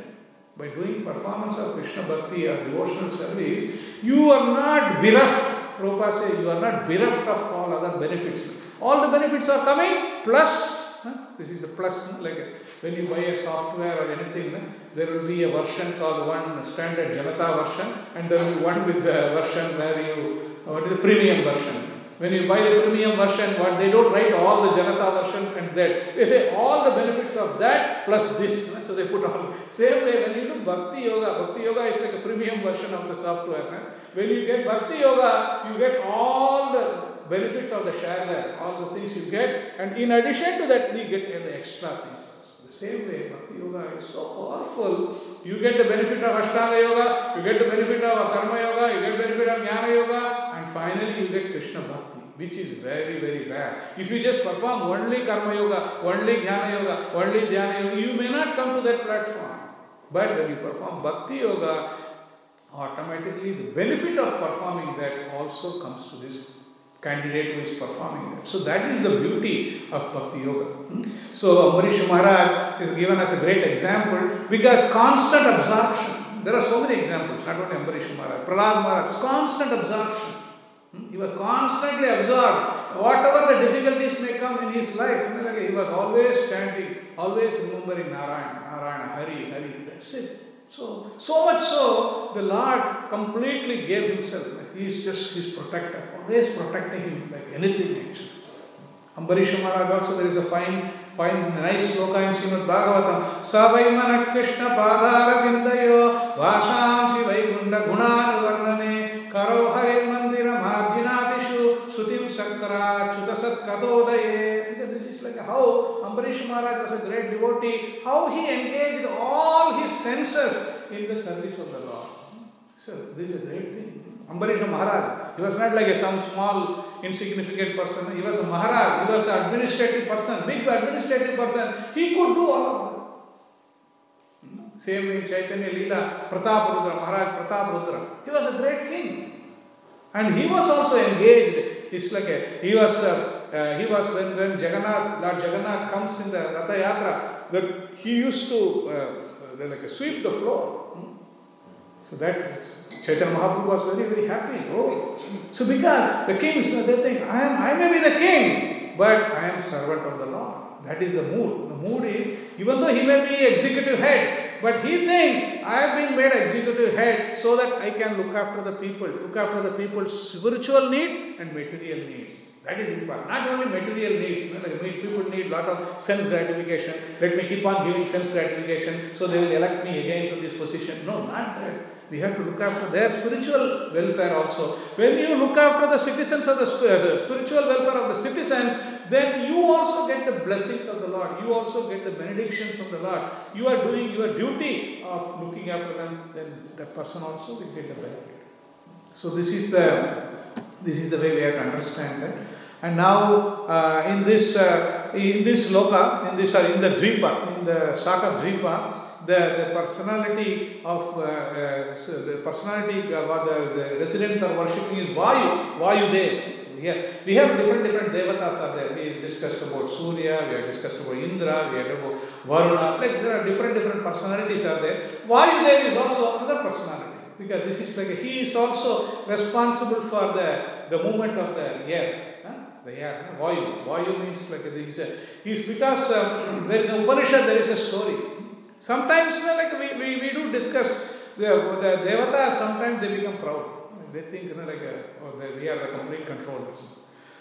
By doing performance of Krishna Bhakti or devotional service, you are not bereft. Prabhupada says you are not bereft of all other benefits. All the benefits are coming plus? This is a plus, like when you buy a software or anything, there will be a version called one standard Janata version, and there will be one with the version where you, what is the premium version. When you buy the premium version, what they don't write all the Janata version and that. They say all the benefits of that plus this. So they put all. Same way when you do Bhakti Yoga, Bhakti Yoga is like a premium version of the software. When you get Bhakti Yoga, you get all the benefits of the sharer, all the things you get, and in addition to that, we get the extra things. The same way, Bhakti Yoga is so powerful. You get the benefit of Ashtanga Yoga, you get the benefit of Karma Yoga, you get the benefit of Jnana Yoga, and finally you get Krishna Bhakti, which is very, very rare. If you just perform only Karma Yoga, only Jnana Yoga, only Dhyana Yoga, you may not come to that platform. But when you perform Bhakti Yoga, automatically the benefit of performing that also comes to this candidate who is performing that. So that is the beauty of Bhakti Yoga. So Ambarish Maharaj is given as a great example because constant absorption. There are so many examples, not only Ambarish Maharaj, Prahlad Maharaj, constant absorption. Hmm? He was constantly absorbed. Whatever the difficulties may come in his life, he was always standing, always remembering Narayana, Narayana, Hari, Hari. That's it. So, so much so, the Lord completely gave himself. He is just his protector, always protecting him like anything actually. Ambarish Maharaj also there is a fine, fine, nice sloka in Srimad Bhagavatam. Savaimana Krishna Padara Vindayo Vashamsi Vaikunda Gunan Varnane Karo Hari Sutim Sankara Chutasat Kadodaye. This is like how Ambarish Maharaj was a great devotee, how he engaged all his senses in the service of the Lord. So this is a great thing. Ambarish Maharaj, he was not like a some small insignificant person. He was a Maharaj, he was an administrative person, big administrative person. He could do all of that. Same in Chaitanya Leela, Pratap Maharaj Pratap He was a great king. And he was also engaged. It's like a, he was uh, uh, he was when, when Jagannath, Lord Jagannath comes in the Ratha Yatra, that he used to uh, like sweep the floor. Hmm? So that Chaitanya Mahaprabhu was very, very happy. Oh, so because the kings, they think, I am, I may be the king, but I am servant of the Lord. That is the mood. The mood is, even though he may be executive head, but he thinks, I have been made executive head so that I can look after the people, look after the people's spiritual needs and material needs. That is important. Not only material needs, people need lot of sense gratification. Let me keep on giving sense gratification so they will elect me again to this position. No, not that. We have to look after their spiritual welfare also. When you look after the citizens of the uh, spiritual welfare of the citizens, then you also get the blessings of the Lord. You also get the benedictions of the Lord. You are doing your duty of looking after them, then that person also will get the benefit. So this is the this is the way we have to understand that. And now uh, in this uh, in this loka, in this uh, in the dvipa, in the Saka dvipa, the, the personality of uh, uh, so the personality uh, what the, the residents are worshipping is Vayu, Vayu Dev. Yeah, we have different different devatas are there. We discussed about Surya, we have discussed about Indra, we have about Varuna. Like there are different different personalities are there. Vayu Dev is also another personality because this is like he is also responsible for the the movement of the air. The air. Vayu. Vayu means like a, he's because um, there is a Upanishad, there is a story. Sometimes, you know, like we, we, we do discuss the, the Devata, sometimes they become proud. They think, you know, like, uh, oh, they, we are the complete controllers.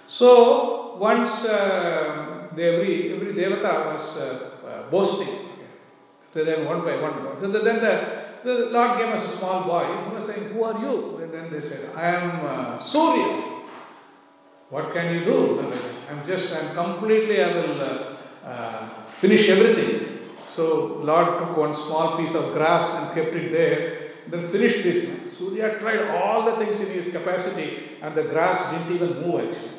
So, once uh, they, every, every Devata was uh, uh, boasting. So then one by one. So then the, the Lord gave us a small boy who was saying, Who are you? And then they said, I am uh, Surya. What can you do? I'm just, I'm completely, I will uh, uh, finish everything. So Lord took one small piece of grass and kept it there, then finished this. man. Surya tried all the things in his capacity, and the grass didn't even move actually.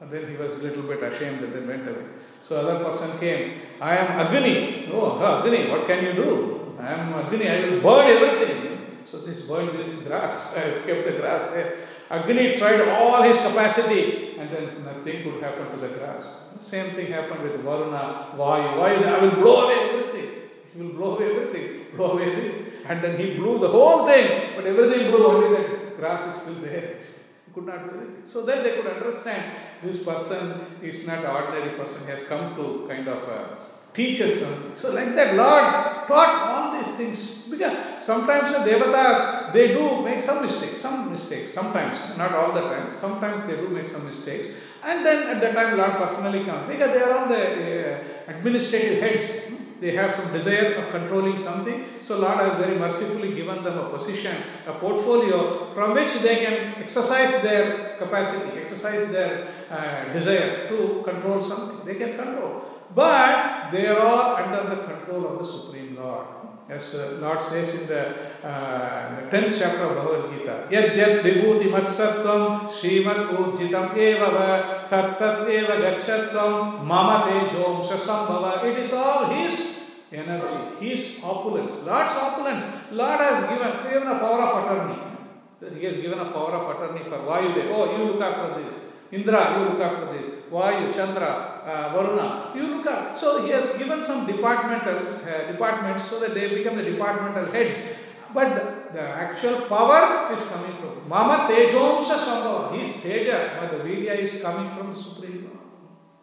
And then he was a little bit ashamed and then went away. So other person came, I am Agni. Oh, Agni, what can you do? I am Agni, I will burn everything. So this burned this grass, I kept the grass there. Agni tried all his capacity and then nothing could happen to the grass. Same thing happened with Varuna, Vayu. Vayu said, I will blow away everything. He will blow away everything, blow away this. And then he blew the whole thing, but everything blew, only the grass is still there. He could not do anything. So then they could understand this person is not ordinary person, he has come to kind of uh, teach us something. So, like that, Lord taught all these things. Because sometimes the devatas they do make some mistakes, some mistakes, sometimes, not all the time, sometimes they do make some mistakes. And then at that time, Lord personally comes because they are on the uh, administrative heads. They have some desire of controlling something. So, Lord has very mercifully given them a position, a portfolio from which they can exercise their capacity, exercise their uh, desire to control something. They can control. But they are all under the control of the Supreme Lord. As uh, Lord says in the, uh, the 10th chapter of Bhagavad Gita, Yad yad vibhuti matsatvam srimad urjitam eva va tat tat eva gachatvam mama tejom sasambhava. It is all His energy, His opulence, Lord's opulence. Lord has given, given a power of attorney. He has given a power of attorney for Vayudev. Oh, you look after this. Indra, you look after this. Vayu, Chandra, Varuna, you look after. So he has given some departmental uh, departments so that they become the departmental heads. But the, actual power is coming from Mama Tejomsa Sambhava. His Teja, but the Vidya is coming from the Supreme.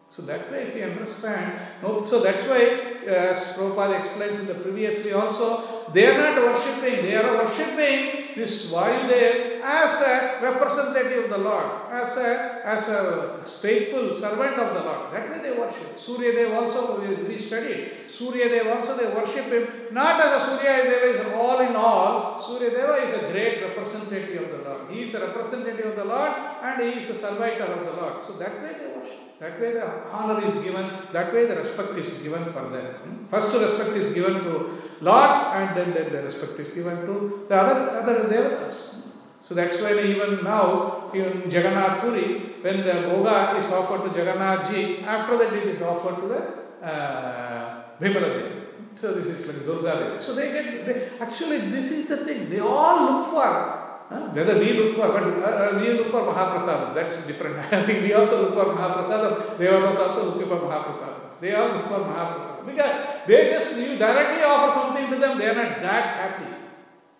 So that way, if you understand, no, so that's why, uh, as Prabhupada explains in the previously also, they are not worshipping, they are worshipping this Vayudev as a representative of the Lord, as a, as a faithful servant of the Lord. That way they worship. Surya Dev also, we, studied, Surya Dev also they worship him, not as a Surya Deva is all in all. Surya Deva is a great representative of the Lord. He is a representative of the Lord and he is a servitor of the Lord. So that way they worship. That way the honor is given, that way the respect is given for them. First respect is given to Lord and then, then the respect is given to the other, other devatas. So that's why even now, in Jagannath Puri, when the Bhoga is offered to Jagannath Ji, after that it is offered to the uh, Vimala. So this is like Durga Devi. So they get, they, actually this is the thing, they all look for Whether we look for, but uh, we look for Mahaprasad, that's different. I think we also look for Mahaprasad, they are also looking for Mahaprasad. They all look for Mahaprasad. Because they just, you directly offer something to them, they are not that happy.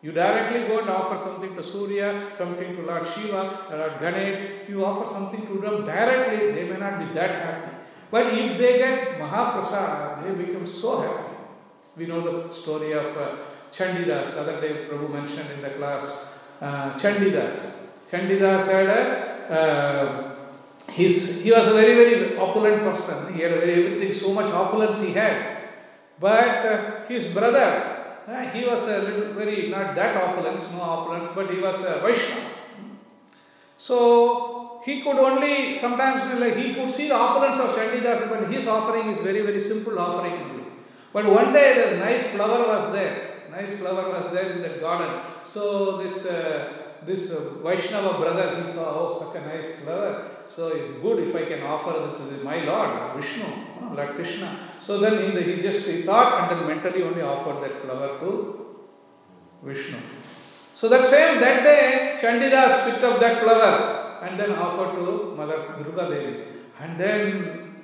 You directly go and offer something to Surya, something to Lord Shiva, Lord Ganesh, you offer something to them directly, they may not be that happy. But if they get Mahaprasad, they become so happy. We know the story of uh, Chandidas, the other day Prabhu mentioned in the class Chandidas. Chandidas had a, uh, his, he was a very, very opulent person. He had very, everything, so much opulence he had. But uh, his brother, uh, he was a little, very, not that opulence, no opulence, but he was a Vaishnava. So he could only, sometimes like, he could see the opulence of Chandidas, but his offering is very, very simple offering. But one day the nice flower was there nice flower was there in that garden. So this uh, this uh, Vaishnava brother, he saw, oh, such a nice flower. So it's good if I can offer it to the, my Lord, Vishnu, oh, Lord Krishna. So then in the, he just he thought and then mentally only offered that flower to Vishnu. So that same that day, Chandidas picked up that flower and then offered to Mother Durga Devi. And then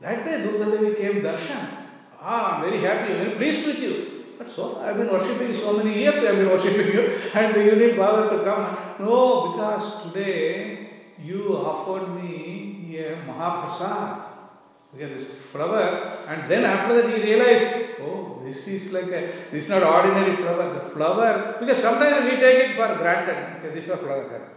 that day Durga Devi came darshan. Ah, very happy, very pleased with you. But so I've been worshipping so many years I've been worshipping you and you didn't bother to come. No, because today you offered me a Mahaprasad. Have this flower, and then after that he realized, oh, this is like a, this is not ordinary flower. The flower, because sometimes we take it for granted. Say, this is a flower.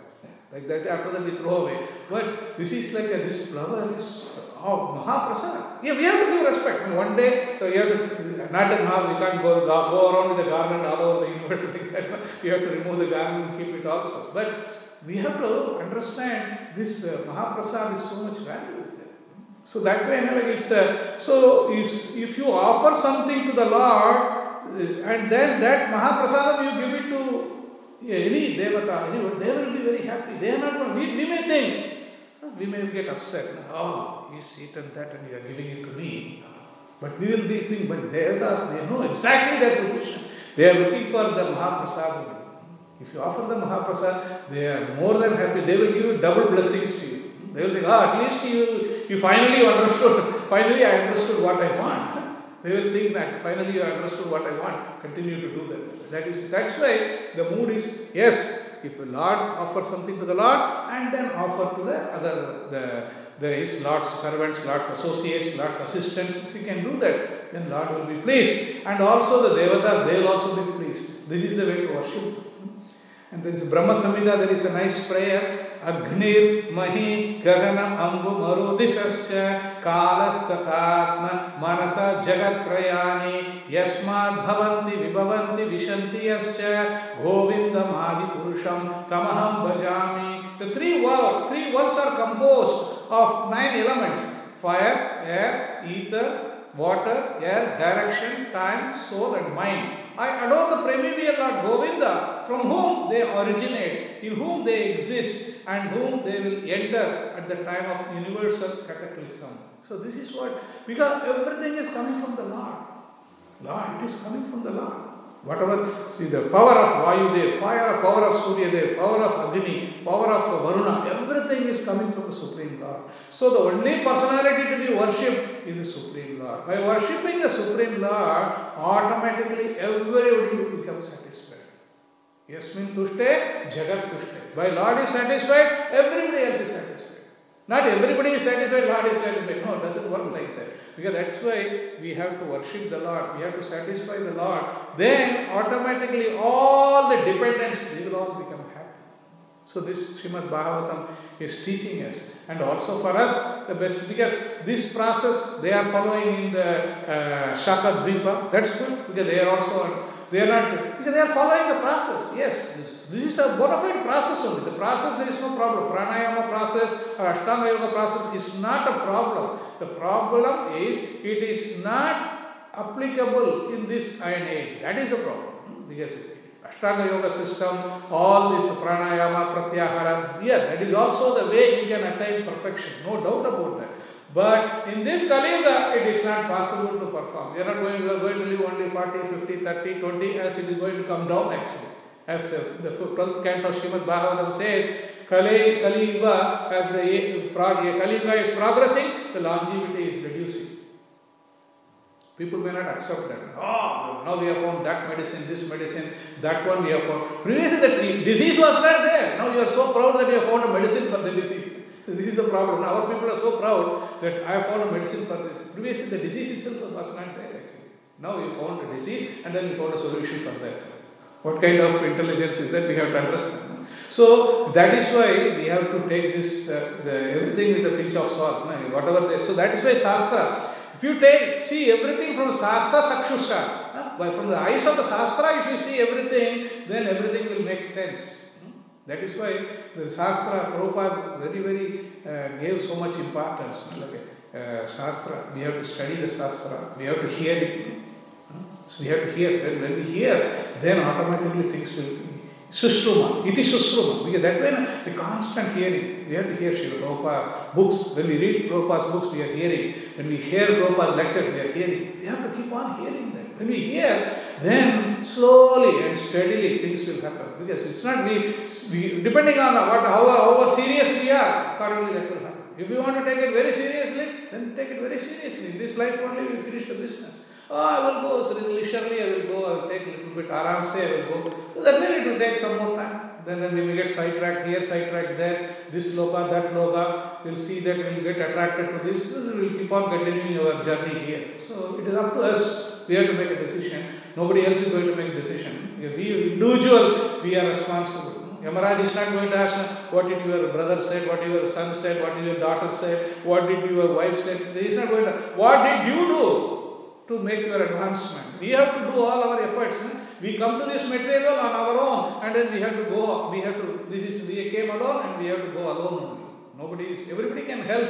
Like that, after that we throw away. But this is like a, this flower is oh, Mahaprasad. Yeah, we have to give respect. One day, so you have to, not that Maha, we can't go, go around with the garland all over the universe like that. You have to remove the garland and keep it also. But we have to understand this uh, Mahaprasad is so much value. So that way, like it's uh, so if you offer something to the Lord uh, and then that Mahaprasadam you give it to any devata, anyone, they will be very happy. They are not going. We, we may think, we may get upset. Oh, he's eaten that and you are giving it to me. But we will be thinking, but devatas, they know exactly their position. They are looking for the Mahaprasad. If you offer the Mahaprasad, they are more than happy. They will give you double blessings to you. They will think, ah, at least you, you finally understood. Finally, I understood what I want. They will think that finally you understood what I want. Continue to do that. That is that's why the mood is yes. If the Lord offers something to the Lord and then offer to the other the the his Lord's servants, Lord's associates, Lord's assistants, if we can do that, then Lord will be pleased. And also the Devatas, they will also be pleased. This is the way to worship. And there is Brahma Samhita, there is a nice prayer. Agnir Mahi Gagana Ambu Marudishascha Kalastathatma Manasa Jagat Prayani Yasmad Bhavanti Vibhavanti Vishanti Yascha Govinda Madi Purusham Tamaham Bhajami. The three words, three words are composed of nine elements fire, air, ether, water, air, direction, time, soul, and mind. I adore the primordial Lord Govinda, from whom they originate, in whom they exist, and whom they will enter at the time of universal cataclysm. So, this is what, because everything is coming from the Lord. Lord, it is coming from the Lord. Whatever, see the power of Vayu power, power of Surya Dev, power of Agni, power of Varuna, everything is coming from the Supreme Lord. So the only personality to be worshipped is the Supreme Lord. By worshipping the Supreme Lord, automatically everybody will become satisfied. Yasmin tushte, jagat tushte. By Lord is satisfied, everybody else is satisfied. Not everybody is satisfied, Lord is satisfied. No, it doesn't work like that. Because that's why we have to worship the Lord, we have to satisfy the Lord. Then automatically all the dependents they will all become. So this Srimad Bhagavatam is teaching us, and also for us the best because this process they are following in the uh, Shaka. That's good because they are also they are not because they are following the process. Yes, this, this is a bona fide process only. The process there is no problem. Pranayama process or Ashtanga Yoga process is not a problem. The problem is it is not applicable in this iron age. That is the problem. Because Ashtanga system, all this pranayama, pratyahara, yeah, that is also the way you can attain perfection. No doubt about that. But in this Kali Yuga, it is not possible to perform. We are not going, we are going to live only 40, 50, 30, 20, as it is going to come down actually. As uh, the 12th canto of Srimad Bhagavatam says, Kali, Kali as the Kali Yuga is progressing, the longevity is reducing. People may not accept that. Oh, now we have found that medicine, this medicine, that one we have found. Previously, the disease was not there. Now you are so proud that you have found a medicine for the disease. So this is the problem. Now Our people are so proud that I have found a medicine for this. Previously, the disease itself was not there actually. Now you found a disease and then you found a solution for that. What kind of intelligence is that? We have to understand. So that is why we have to take this uh, the, everything with a pinch of salt. No? Whatever. They, so that is why Shastra. If you take see everything from Shastra Sakshusha, huh? from the eyes of the Shastra, if you see everything, then everything will make sense. That is why the Shastra, Prabhupada very, very uh, gave so much importance. Like, uh, Shastra, we have to study the Shastra, we have to hear it. So we have to hear. When, when we hear, then automatically things will. Sushruma, it is Sushruma. Because that way, the constant hearing. We have to hear Srila books. When we read Prabhupada's books, we are hearing. When we hear Prabhupada's lectures, we are hearing. We have to keep on hearing them. When we hear, then slowly and steadily things will happen. Because it's not we, we depending on what how, how serious we are, accordingly that will happen. If you want to take it very seriously, then take it very seriously. In this life only we finish the business. Oh, I will go so leisurely, I will go, I will take a little bit aram say, I will go. So that way it will take some more time. Then, then we may get sidetracked here, sidetracked there, this loka, that loka. We'll see that we'll get attracted to this. We'll keep on continuing our journey here. So it is up to us. We have to make a decision. Nobody else is going to make a decision. We individuals, we are responsible. Yamaraj is not going to ask what did your brother say, what did your son said, what did your daughter say, what did your wife say. He is not going to. What did you do to make your advancement? We have to do all our efforts. We come to this material on our own, and then we have to go. We have to. This is we came alone, and we have to go alone only. Nobody is. Everybody can help,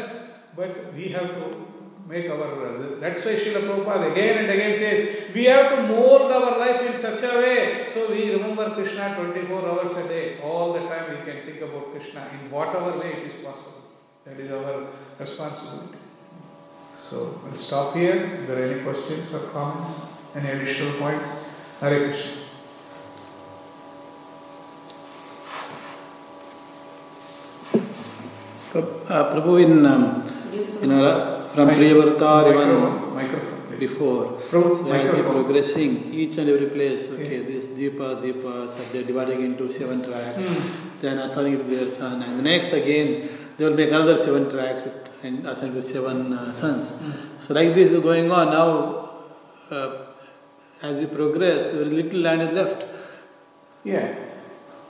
but we have to make our. That's why Srila Prabhupada again and again says we have to mold our life in such a way so we remember Krishna 24 hours a day. All the time we can think about Krishna in whatever way it is possible. That is our responsibility. So we'll stop here. If there are any questions or comments, any additional points, Hare Krishna. So, uh, Prabhu, in, um, you know, from Priyavrata even microphone, before, Prabhu, we microphone. progressing, each and every place, okay, Yeah. this Deepa, Deepa, so they're dividing into seven tracks. Hmm. Then assigning to their son, and the next again, there will be another seven tracks with, and assigned to seven uh, sons. Hmm. So like this is going on now. Uh, as we progress, very little land is left. Yeah.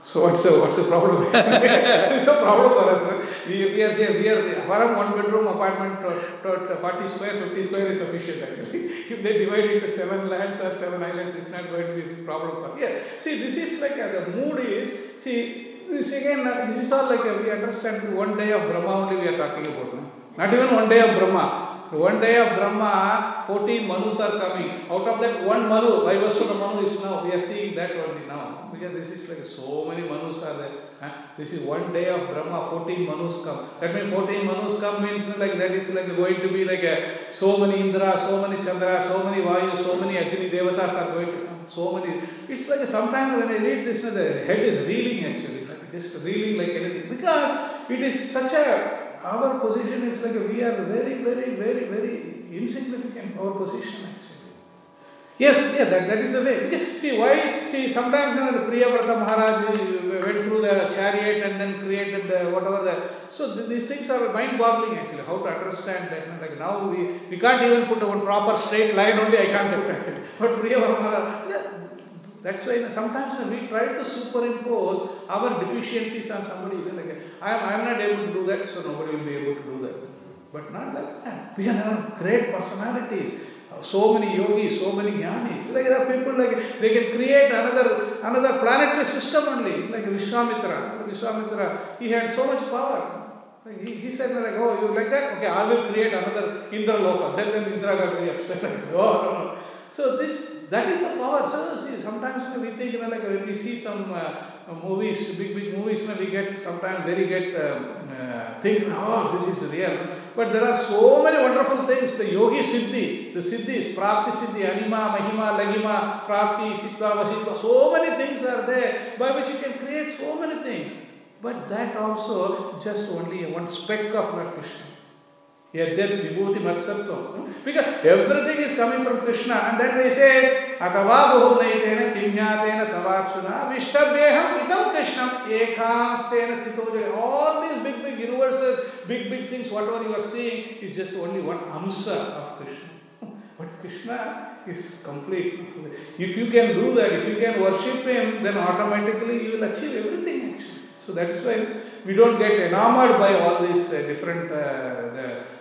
So what's the what's the problem? it's a problem for us. Right? We, we are there. We are there. For one bedroom apartment, to, to, 40 square, 50 square is sufficient actually. if they divide it into seven lands or seven islands, it's not going to be a problem for. Yeah. See, this is like uh, the mood is. See, this again. uh, This is all like uh, we understand. One day of Brahma only we are talking about. No? Not even one day of Brahma. One day of Brahma, 14 Manus are coming. Out of that, one Manu, Vaivasvata Manu is now. We are seeing that only now. Because this is like so many Manus are there. Huh? This is one day of Brahma, 14 Manus come. That means 14 Manus come means like that is like going to be like a, so many Indra, so many Chandra, so many Vayu, so many Agni Devatas are going to come. So many. It's like sometimes when I read this, the head is reeling actually. Just reeling like anything. Because it is such a our position is like we are very, very, very, very insignificant, our position actually. Yes, yeah, that, that is the way. See, why? See, sometimes you know, the Priyavrata Maharaj uh, went through the chariot and then created the whatever the. So th- these things are mind boggling actually, how to understand that. you know, Like now we, we can't even put a proper straight line only, I can't actually. But Priyavrata that's why sometimes we try to superimpose our deficiencies on somebody. Like I am, I am not able to do that, so nobody will be able to do that. But not like that. We have great personalities. So many yogis, so many jnanis. Like there are people like they can create another another planetary system only, like Vishwamitra. Vishwamitra, he had so much power. Like he, he said like, oh, you like that? Okay, I will create another Indra Loka. Then, then Indra got very upset. Like, oh, no, no. So this, that is the power. See, sometimes we think, you know, like when we see some uh, movies, big, big movies, you know, we get sometimes very get um, uh, think, oh, this is real. But there are so many wonderful things. The yogi siddhi, the siddhis, prapti siddhi, anima, mahima, laghima, prapti, sittva, vasitva, so many things are there by which you can create so many things. But that also just only one speck of Lord Krishna. Yadyat vibhuti matsatvam. Because everything is coming from Krishna. And then they say, Atava bahunaitena kimyatena tavarchuna vishtabhyeham itam krishnam ekam stena sthito All these big, big universes, big, big things, whatever you are seeing, is just only one amsa of Krishna. But Krishna is complete. If you can do that, if you can worship Him, then automatically you will achieve everything actually. So that is why we don't get enamored by all these uh, different uh, the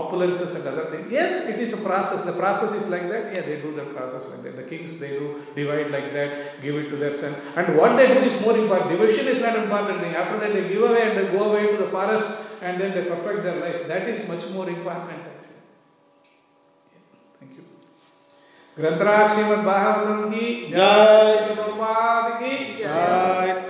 opulences and other things. Yes, it is a process. The process is like that. Yeah, they do the process like that. The kings they do divide like that, give it to their son. And what they do is more important. Division is not important thing. After that, they give away and they go away to the forest and then they perfect their life. That is much more important actually. Thank you. ग्रंथराज Shrimad Bhagavatam की जय। श्रील प्रभुपाद की जय।